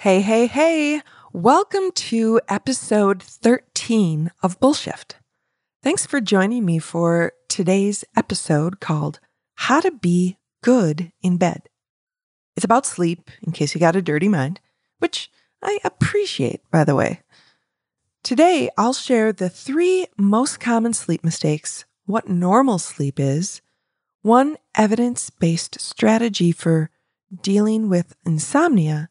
Hey, hey, hey. Welcome to episode 13 of Bullshift. Thanks for joining me for today's episode called How to Be Good in Bed. It's about sleep, in case you got a dirty mind, which I appreciate, by the way. Today, I'll share the three most common sleep mistakes, what normal sleep is, one evidence based strategy for dealing with insomnia,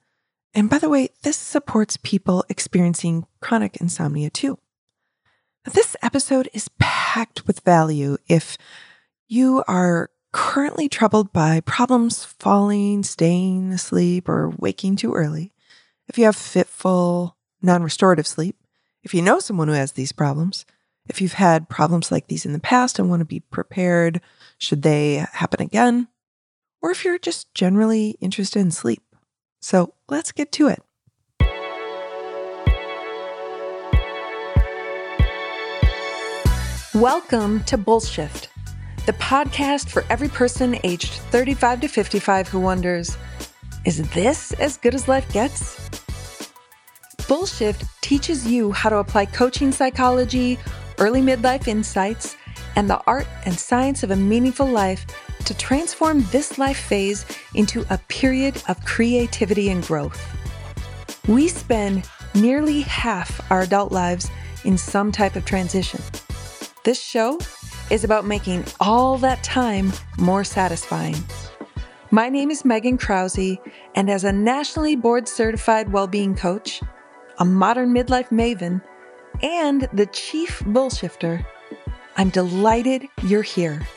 and by the way, this supports people experiencing chronic insomnia too. This episode is packed with value if you are currently troubled by problems falling, staying asleep, or waking too early, if you have fitful, non restorative sleep, if you know someone who has these problems, if you've had problems like these in the past and want to be prepared should they happen again, or if you're just generally interested in sleep. So let's get to it. Welcome to Bullshift, the podcast for every person aged 35 to 55 who wonders, is this as good as life gets? Bullshift teaches you how to apply coaching psychology, early midlife insights, and the art and science of a meaningful life to transform this life phase into a period of creativity and growth. We spend nearly half our adult lives in some type of transition. This show is about making all that time more satisfying. My name is Megan Krause, and as a nationally board certified well being coach, a modern midlife maven, and the chief bullshifter, I'm delighted you're here.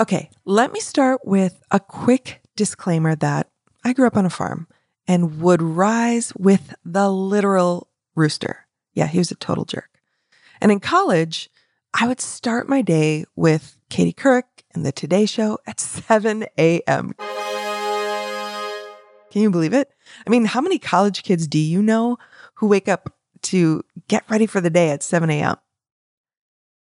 Okay, let me start with a quick disclaimer that I grew up on a farm and would rise with the literal rooster. Yeah, he was a total jerk. And in college, I would start my day with Katie Couric and the Today Show at 7 a.m. Can you believe it? I mean, how many college kids do you know who wake up to get ready for the day at 7 a.m.?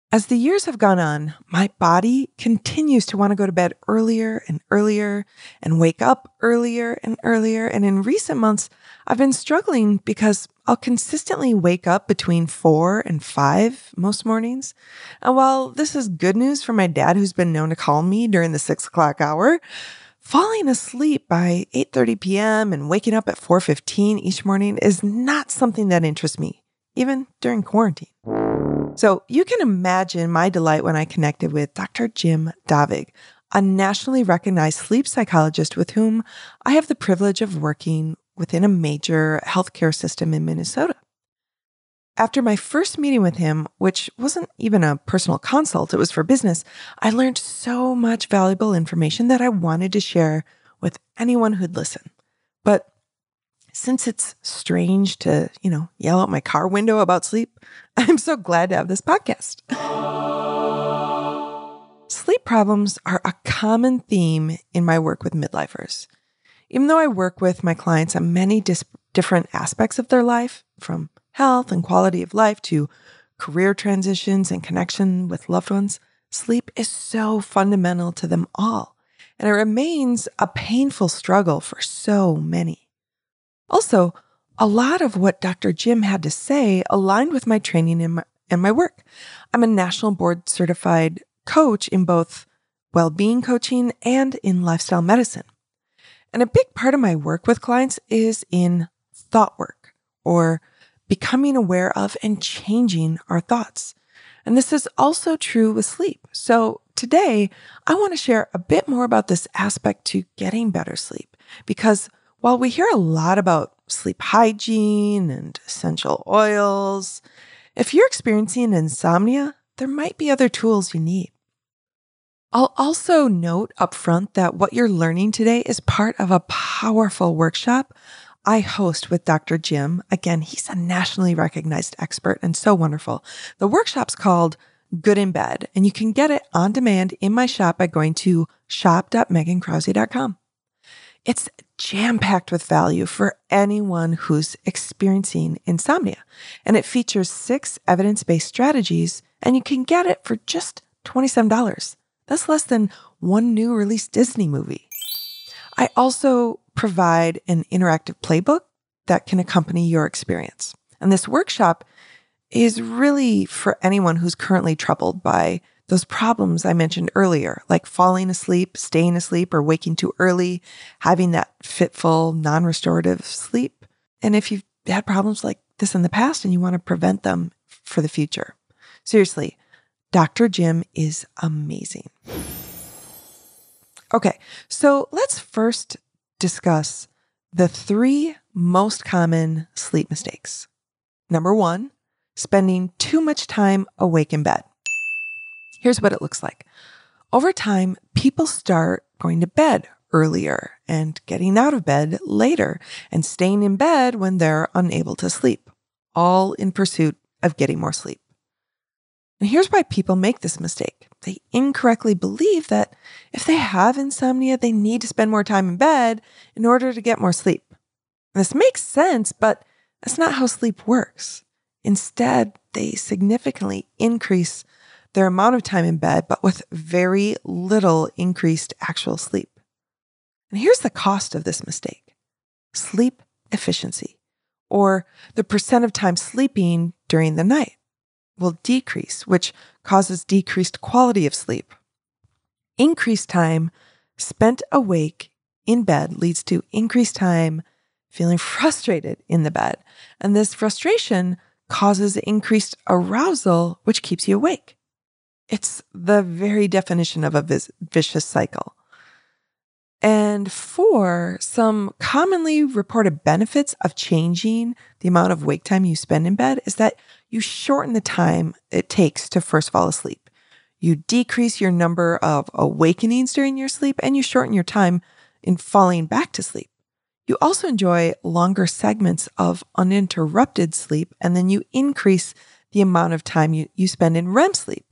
As the years have gone on, my body continues to want to go to bed earlier and earlier and wake up earlier and earlier. And in recent months, I've been struggling because I'll consistently wake up between four and five most mornings. And while this is good news for my dad, who's been known to call me during the six o'clock hour, falling asleep by 8.30 p.m. and waking up at 4.15 each morning is not something that interests me, even during quarantine. So you can imagine my delight when I connected with Dr. Jim Davig, a nationally recognized sleep psychologist with whom I have the privilege of working within a major healthcare system in Minnesota. After my first meeting with him, which wasn't even a personal consult, it was for business, I learned so much valuable information that I wanted to share with anyone who'd listen. Since it's strange to, you know, yell out my car window about sleep, I'm so glad to have this podcast. sleep problems are a common theme in my work with midlifers. Even though I work with my clients on many dis- different aspects of their life, from health and quality of life to career transitions and connection with loved ones, sleep is so fundamental to them all. And it remains a painful struggle for so many. Also, a lot of what Dr. Jim had to say aligned with my training and my, and my work. I'm a national board certified coach in both well being coaching and in lifestyle medicine. And a big part of my work with clients is in thought work or becoming aware of and changing our thoughts. And this is also true with sleep. So today I want to share a bit more about this aspect to getting better sleep because while we hear a lot about sleep hygiene and essential oils, if you're experiencing insomnia, there might be other tools you need. I'll also note upfront that what you're learning today is part of a powerful workshop I host with Dr. Jim. Again, he's a nationally recognized expert and so wonderful. The workshop's called Good in Bed, and you can get it on demand in my shop by going to shop.megankrause.com. It's jam packed with value for anyone who's experiencing insomnia. And it features six evidence based strategies, and you can get it for just $27. That's less than one new release Disney movie. I also provide an interactive playbook that can accompany your experience. And this workshop is really for anyone who's currently troubled by those problems I mentioned earlier, like falling asleep, staying asleep, or waking too early, having that fitful, non restorative sleep. And if you've had problems like this in the past and you want to prevent them for the future, seriously, Dr. Jim is amazing. Okay, so let's first discuss the three most common sleep mistakes. Number one, spending too much time awake in bed. Here's what it looks like. Over time, people start going to bed earlier and getting out of bed later and staying in bed when they're unable to sleep, all in pursuit of getting more sleep. And here's why people make this mistake. They incorrectly believe that if they have insomnia, they need to spend more time in bed in order to get more sleep. And this makes sense, but that's not how sleep works. Instead, they significantly increase their amount of time in bed, but with very little increased actual sleep. And here's the cost of this mistake sleep efficiency, or the percent of time sleeping during the night, will decrease, which causes decreased quality of sleep. Increased time spent awake in bed leads to increased time feeling frustrated in the bed. And this frustration causes increased arousal, which keeps you awake. It's the very definition of a vicious cycle. And four, some commonly reported benefits of changing the amount of wake time you spend in bed is that you shorten the time it takes to first fall asleep. You decrease your number of awakenings during your sleep and you shorten your time in falling back to sleep. You also enjoy longer segments of uninterrupted sleep, and then you increase the amount of time you, you spend in REM sleep,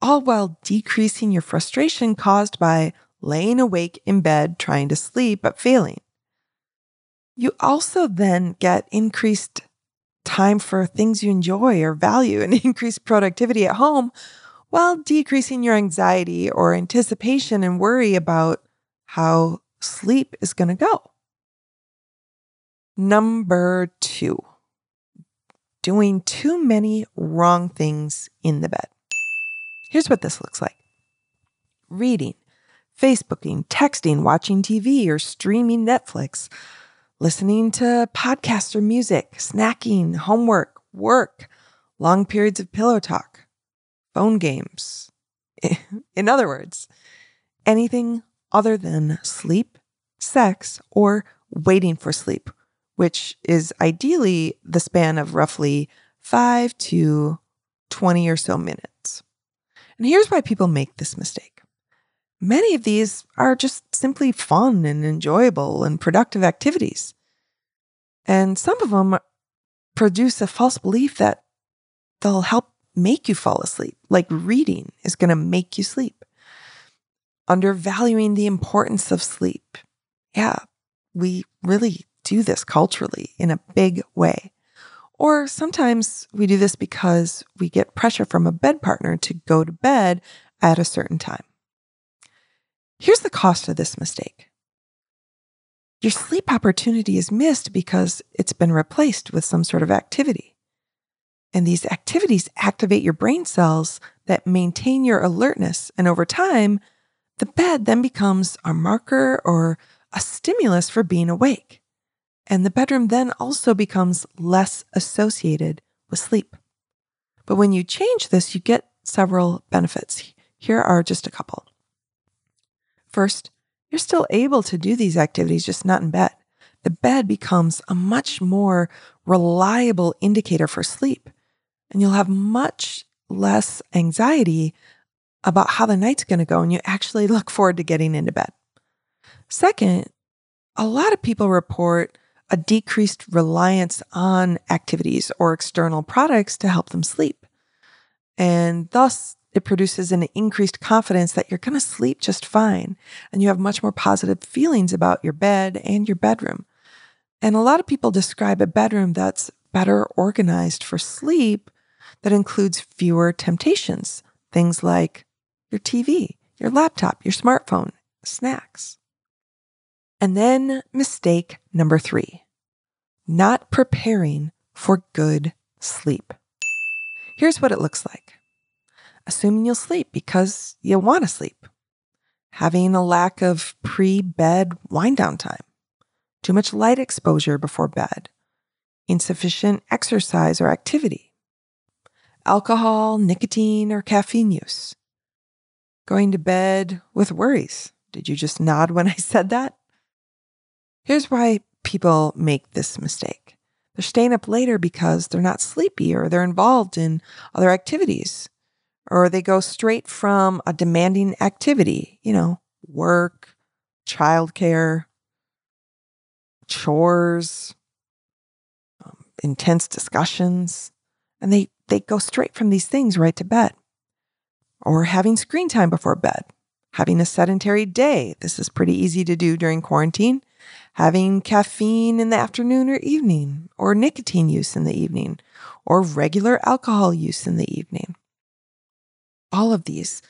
all while decreasing your frustration caused by laying awake in bed trying to sleep but failing. You also then get increased time for things you enjoy or value and increased productivity at home while decreasing your anxiety or anticipation and worry about how sleep is going to go. Number two, doing too many wrong things in the bed. Here's what this looks like reading, Facebooking, texting, watching TV, or streaming Netflix, listening to podcasts or music, snacking, homework, work, long periods of pillow talk, phone games. In other words, anything other than sleep, sex, or waiting for sleep, which is ideally the span of roughly five to 20 or so minutes. And here's why people make this mistake. Many of these are just simply fun and enjoyable and productive activities. And some of them produce a false belief that they'll help make you fall asleep, like reading is going to make you sleep. Undervaluing the importance of sleep. Yeah, we really do this culturally in a big way. Or sometimes we do this because we get pressure from a bed partner to go to bed at a certain time. Here's the cost of this mistake your sleep opportunity is missed because it's been replaced with some sort of activity. And these activities activate your brain cells that maintain your alertness. And over time, the bed then becomes a marker or a stimulus for being awake and the bedroom then also becomes less associated with sleep. But when you change this, you get several benefits. Here are just a couple. First, you're still able to do these activities, just not in bed. The bed becomes a much more reliable indicator for sleep, and you'll have much less anxiety about how the night's going to go, and you actually look forward to getting into bed. Second, a lot of people report a decreased reliance on activities or external products to help them sleep. And thus, it produces an increased confidence that you're going to sleep just fine and you have much more positive feelings about your bed and your bedroom. And a lot of people describe a bedroom that's better organized for sleep that includes fewer temptations, things like your TV, your laptop, your smartphone, snacks. And then mistake number three not preparing for good sleep. Here's what it looks like assuming you'll sleep because you want to sleep, having a lack of pre bed wind down time, too much light exposure before bed, insufficient exercise or activity, alcohol, nicotine, or caffeine use, going to bed with worries. Did you just nod when I said that? Here's why people make this mistake. They're staying up later because they're not sleepy or they're involved in other activities or they go straight from a demanding activity, you know, work, childcare, chores, um, intense discussions, and they, they go straight from these things right to bed. Or having screen time before bed, having a sedentary day. This is pretty easy to do during quarantine. Having caffeine in the afternoon or evening, or nicotine use in the evening, or regular alcohol use in the evening all of these.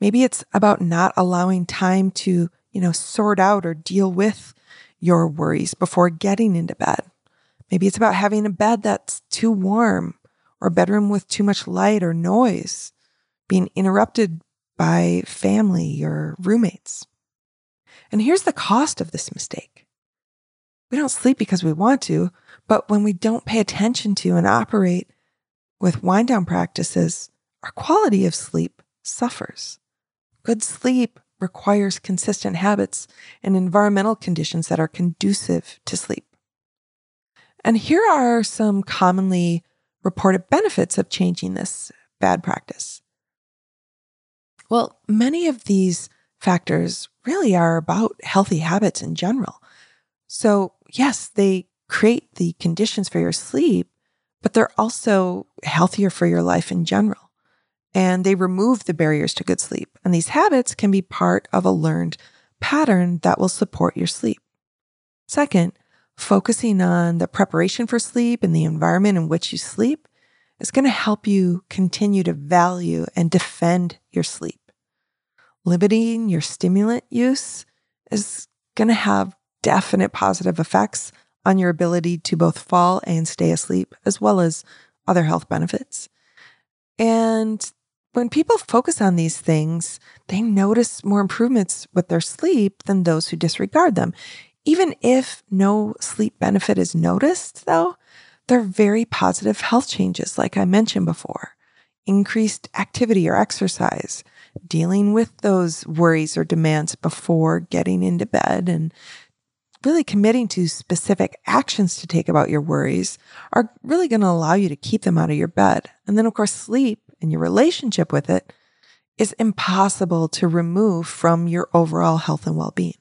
Maybe it's about not allowing time to, you know, sort out or deal with your worries before getting into bed. Maybe it's about having a bed that's too warm or a bedroom with too much light or noise, being interrupted by family or roommates. And here's the cost of this mistake. We don't sleep because we want to, but when we don't pay attention to and operate with wind down practices, our quality of sleep suffers. Good sleep requires consistent habits and environmental conditions that are conducive to sleep. And here are some commonly reported benefits of changing this bad practice. Well, many of these factors really are about healthy habits in general. So, yes, they create the conditions for your sleep, but they're also healthier for your life in general and they remove the barriers to good sleep. And these habits can be part of a learned pattern that will support your sleep. Second, focusing on the preparation for sleep and the environment in which you sleep is going to help you continue to value and defend your sleep. Limiting your stimulant use is going to have definite positive effects on your ability to both fall and stay asleep, as well as other health benefits. And when people focus on these things, they notice more improvements with their sleep than those who disregard them. Even if no sleep benefit is noticed, though, they're very positive health changes, like I mentioned before. Increased activity or exercise, dealing with those worries or demands before getting into bed, and really committing to specific actions to take about your worries are really going to allow you to keep them out of your bed. And then, of course, sleep and your relationship with it is impossible to remove from your overall health and well being.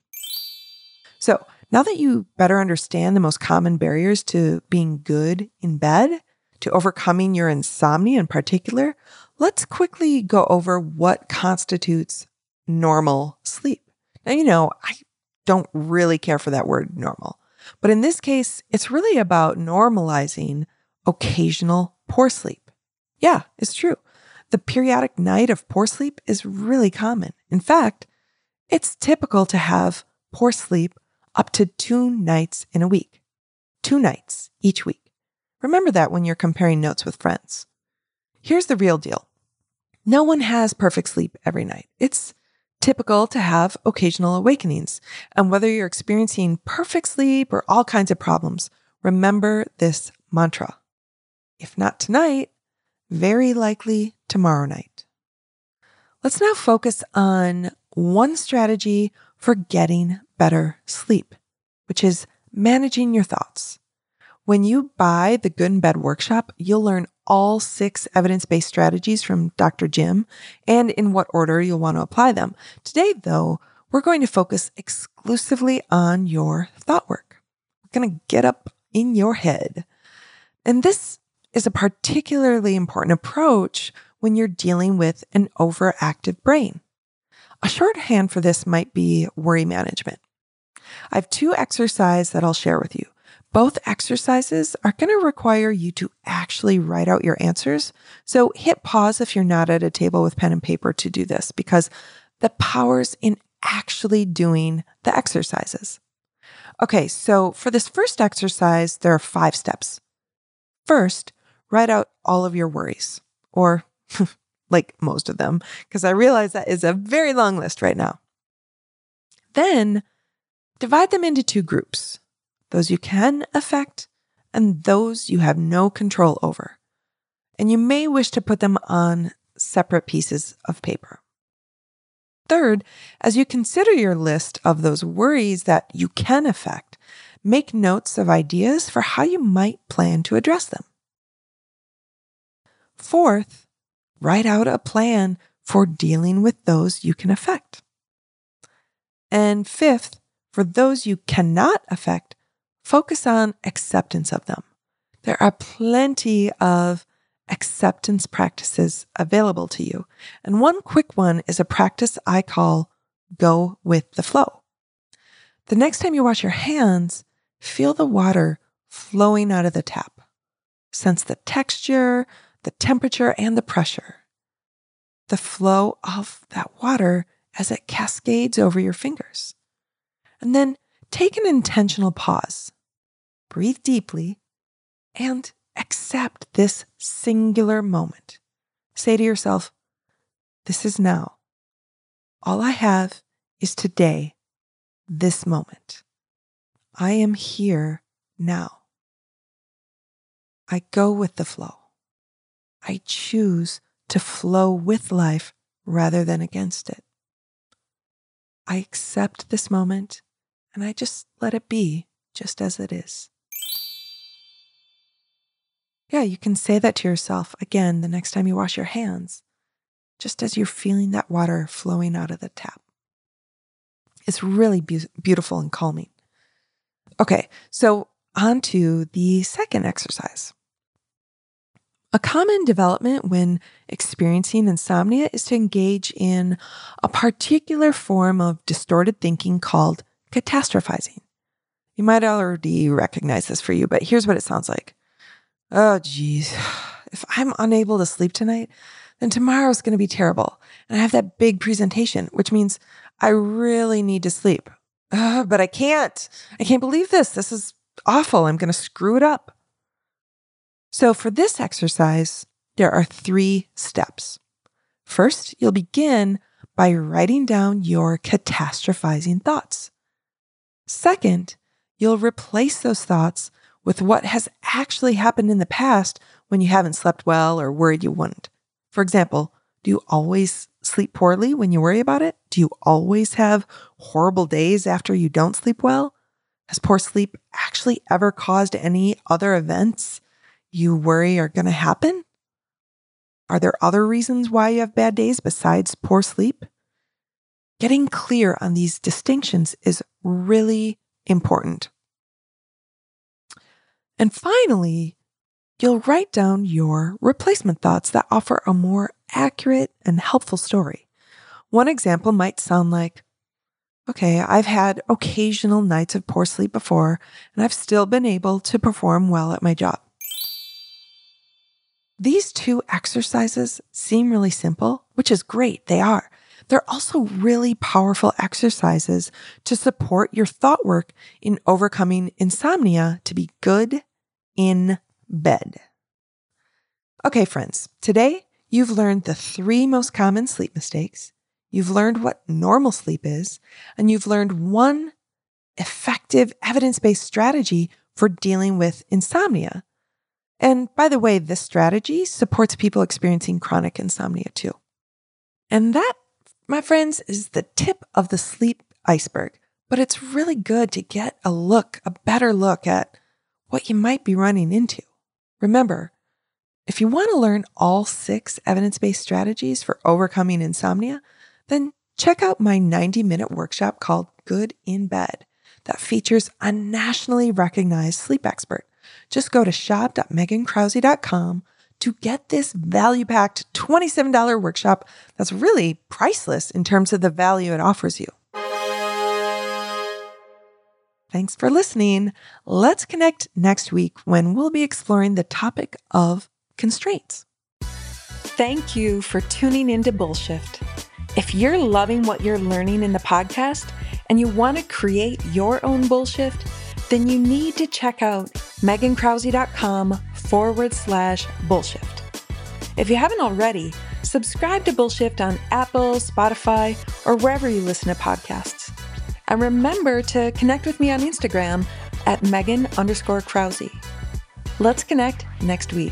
So, now that you better understand the most common barriers to being good in bed, to overcoming your insomnia in particular, let's quickly go over what constitutes normal sleep. Now, you know, I don't really care for that word normal, but in this case, it's really about normalizing occasional poor sleep. Yeah, it's true. The periodic night of poor sleep is really common. In fact, it's typical to have poor sleep up to two nights in a week. Two nights each week. Remember that when you're comparing notes with friends. Here's the real deal. No one has perfect sleep every night. It's typical to have occasional awakenings. And whether you're experiencing perfect sleep or all kinds of problems, remember this mantra. If not tonight, very likely tomorrow night. Let's now focus on one strategy for getting better sleep, which is managing your thoughts. When you buy the Good in Bed workshop, you'll learn all six evidence based strategies from Dr. Jim and in what order you'll want to apply them. Today, though, we're going to focus exclusively on your thought work. We're going to get up in your head. And this is a particularly important approach when you're dealing with an overactive brain. A shorthand for this might be worry management. I have two exercises that I'll share with you. Both exercises are going to require you to actually write out your answers. So hit pause if you're not at a table with pen and paper to do this because the power's in actually doing the exercises. Okay, so for this first exercise, there are five steps. First, write out all of your worries, or like most of them, because I realize that is a very long list right now. Then, divide them into two groups those you can affect and those you have no control over. And you may wish to put them on separate pieces of paper. Third, as you consider your list of those worries that you can affect, make notes of ideas for how you might plan to address them. Fourth, write out a plan for dealing with those you can affect. And fifth, for those you cannot affect, focus on acceptance of them. There are plenty of acceptance practices available to you. And one quick one is a practice I call go with the flow. The next time you wash your hands, feel the water flowing out of the tap. Sense the texture, the temperature, and the pressure. The flow of that water as it cascades over your fingers. And then take an intentional pause. Breathe deeply and accept this singular moment. Say to yourself, This is now. All I have is today, this moment. I am here now. I go with the flow. I choose to flow with life rather than against it. I accept this moment and I just let it be just as it is. Yeah, you can say that to yourself again the next time you wash your hands, just as you're feeling that water flowing out of the tap. It's really be- beautiful and calming. Okay, so on to the second exercise. A common development when experiencing insomnia is to engage in a particular form of distorted thinking called catastrophizing. You might already recognize this for you, but here's what it sounds like. Oh, geez. If I'm unable to sleep tonight, then tomorrow's going to be terrible. And I have that big presentation, which means I really need to sleep. Uh, but I can't. I can't believe this. This is awful. I'm going to screw it up. So for this exercise, there are three steps. First, you'll begin by writing down your catastrophizing thoughts. Second, you'll replace those thoughts with what has actually happened in the past when you haven't slept well or worried you wouldn't. For example, do you always sleep poorly when you worry about it? Do you always have horrible days after you don't sleep well? Has poor sleep actually ever caused any other events you worry are going to happen? Are there other reasons why you have bad days besides poor sleep? Getting clear on these distinctions is really important. And finally, you'll write down your replacement thoughts that offer a more accurate and helpful story. One example might sound like, okay, I've had occasional nights of poor sleep before, and I've still been able to perform well at my job. These two exercises seem really simple, which is great. They are. They're also really powerful exercises to support your thought work in overcoming insomnia to be good in bed. Okay, friends, today you've learned the three most common sleep mistakes. You've learned what normal sleep is, and you've learned one effective evidence based strategy for dealing with insomnia. And by the way, this strategy supports people experiencing chronic insomnia too. And that, my friends, is the tip of the sleep iceberg. But it's really good to get a look, a better look at what you might be running into. Remember, if you want to learn all six evidence based strategies for overcoming insomnia, then check out my 90 minute workshop called Good in Bed that features a nationally recognized sleep expert. Just go to shop.megankrause.com to get this value packed $27 workshop that's really priceless in terms of the value it offers you. Thanks for listening. Let's connect next week when we'll be exploring the topic of constraints. Thank you for tuning into Bullshift. If you're loving what you're learning in the podcast and you want to create your own bullshift, then you need to check out megankrause.com forward slash bullshift. If you haven't already, subscribe to Bullshift on Apple, Spotify, or wherever you listen to podcasts. And remember to connect with me on Instagram at Megan underscore Krause. Let's connect next week.